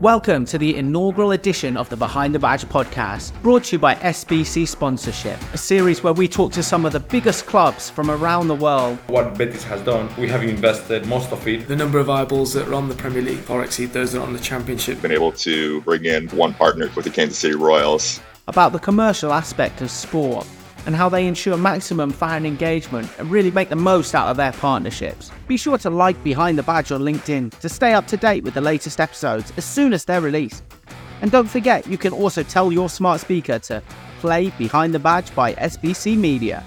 Welcome to the inaugural edition of the Behind the Badge podcast, brought to you by SBC Sponsorship, a series where we talk to some of the biggest clubs from around the world. What Betis has done, we have invested most of it. The number of eyeballs that are on the Premier League far exceed those that are on the Championship. Been able to bring in one partner with the Kansas City Royals. About the commercial aspect of sport and how they ensure maximum fan engagement and really make the most out of their partnerships. Be sure to like Behind the Badge on LinkedIn to stay up to date with the latest episodes as soon as they're released. And don't forget, you can also tell your smart speaker to play Behind the Badge by SBC Media.